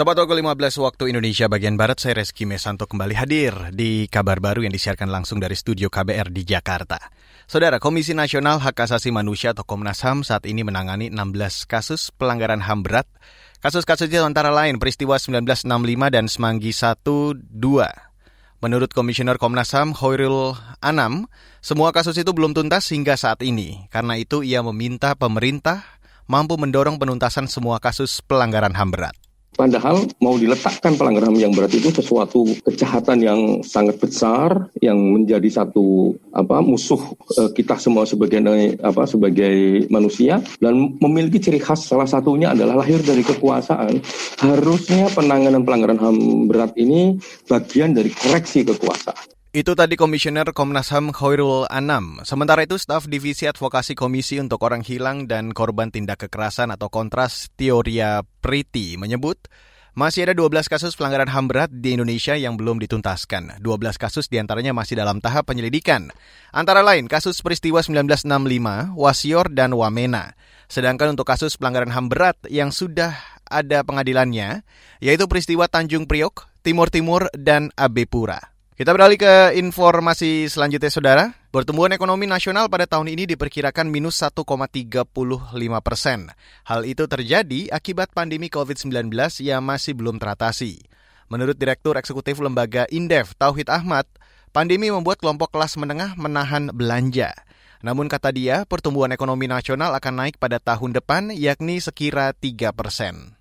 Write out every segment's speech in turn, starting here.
Tepat pukul 15 waktu Indonesia bagian Barat, saya Reski Mesanto kembali hadir di kabar baru yang disiarkan langsung dari studio KBR di Jakarta. Saudara, Komisi Nasional Hak Asasi Manusia atau Komnas HAM saat ini menangani 16 kasus pelanggaran HAM berat. Kasus-kasus itu antara lain peristiwa 1965 dan Semanggi 1, 2. Menurut Komisioner Komnas HAM Hoirul Anam, semua kasus itu belum tuntas hingga saat ini. Karena itu ia meminta pemerintah mampu mendorong penuntasan semua kasus pelanggaran HAM berat. Padahal mau diletakkan pelanggaran HAM yang berat itu sesuatu kejahatan yang sangat besar yang menjadi satu apa musuh uh, kita semua sebagai apa sebagai manusia dan memiliki ciri khas salah satunya adalah lahir dari kekuasaan. Harusnya penanganan pelanggaran HAM berat ini bagian dari koreksi kekuasaan. Itu tadi Komisioner Komnas HAM Khairul Anam. Sementara itu, staf Divisi Advokasi Komisi untuk Orang Hilang dan Korban Tindak Kekerasan atau Kontras Teoria Priti menyebut masih ada 12 kasus pelanggaran HAM berat di Indonesia yang belum dituntaskan. 12 kasus di antaranya masih dalam tahap penyelidikan. Antara lain kasus peristiwa 1965, Wasior, dan Wamena. Sedangkan untuk kasus pelanggaran HAM berat yang sudah ada pengadilannya, yaitu peristiwa Tanjung Priok, Timur Timur, dan Abepura. Kita beralih ke informasi selanjutnya, Saudara. Pertumbuhan ekonomi nasional pada tahun ini diperkirakan minus 1,35 persen. Hal itu terjadi akibat pandemi COVID-19 yang masih belum teratasi. Menurut Direktur Eksekutif Lembaga Indef, Tauhid Ahmad, pandemi membuat kelompok kelas menengah menahan belanja. Namun kata dia, pertumbuhan ekonomi nasional akan naik pada tahun depan yakni sekira 3 persen.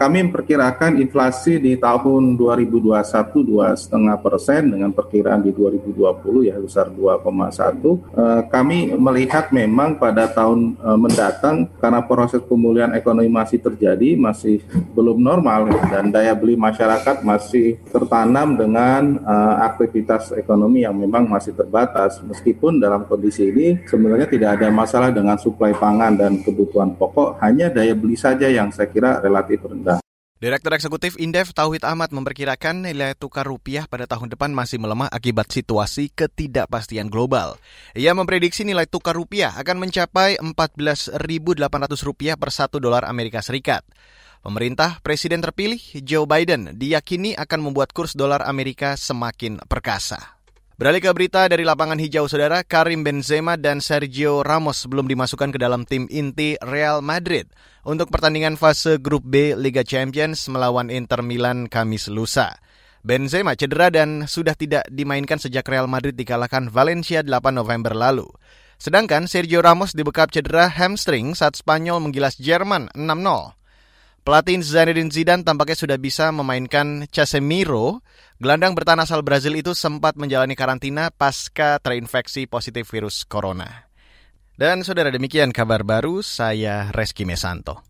Kami memperkirakan inflasi di tahun 2021 2,5 persen dengan perkiraan di 2020 ya besar 2,1. Eh, kami melihat memang pada tahun eh, mendatang karena proses pemulihan ekonomi masih terjadi masih belum normal dan daya beli masyarakat masih tertanam dengan eh, aktivitas ekonomi yang memang masih terbatas. Meskipun dalam kondisi ini sebenarnya tidak ada masalah dengan suplai pangan dan kebutuhan pokok, hanya daya beli saja yang saya kira relatif rendah. Direktur Eksekutif Indef Tauhid Ahmad memperkirakan nilai tukar rupiah pada tahun depan masih melemah akibat situasi ketidakpastian global. Ia memprediksi nilai tukar rupiah akan mencapai 14.800 rupiah per satu dolar Amerika Serikat. Pemerintah Presiden terpilih Joe Biden diyakini akan membuat kurs dolar Amerika semakin perkasa. Beralih ke berita dari lapangan hijau saudara, Karim Benzema dan Sergio Ramos belum dimasukkan ke dalam tim inti Real Madrid untuk pertandingan fase grup B Liga Champions melawan Inter Milan Kamis lusa. Benzema cedera dan sudah tidak dimainkan sejak Real Madrid dikalahkan Valencia 8 November lalu. Sedangkan Sergio Ramos dibekap cedera hamstring saat Spanyol menggilas Jerman 6-0. Pelatih Zinedine Zidane tampaknya sudah bisa memainkan Casemiro. Gelandang bertahan asal Brazil itu sempat menjalani karantina pasca terinfeksi positif virus corona. Dan saudara demikian kabar baru, saya Reski Mesanto.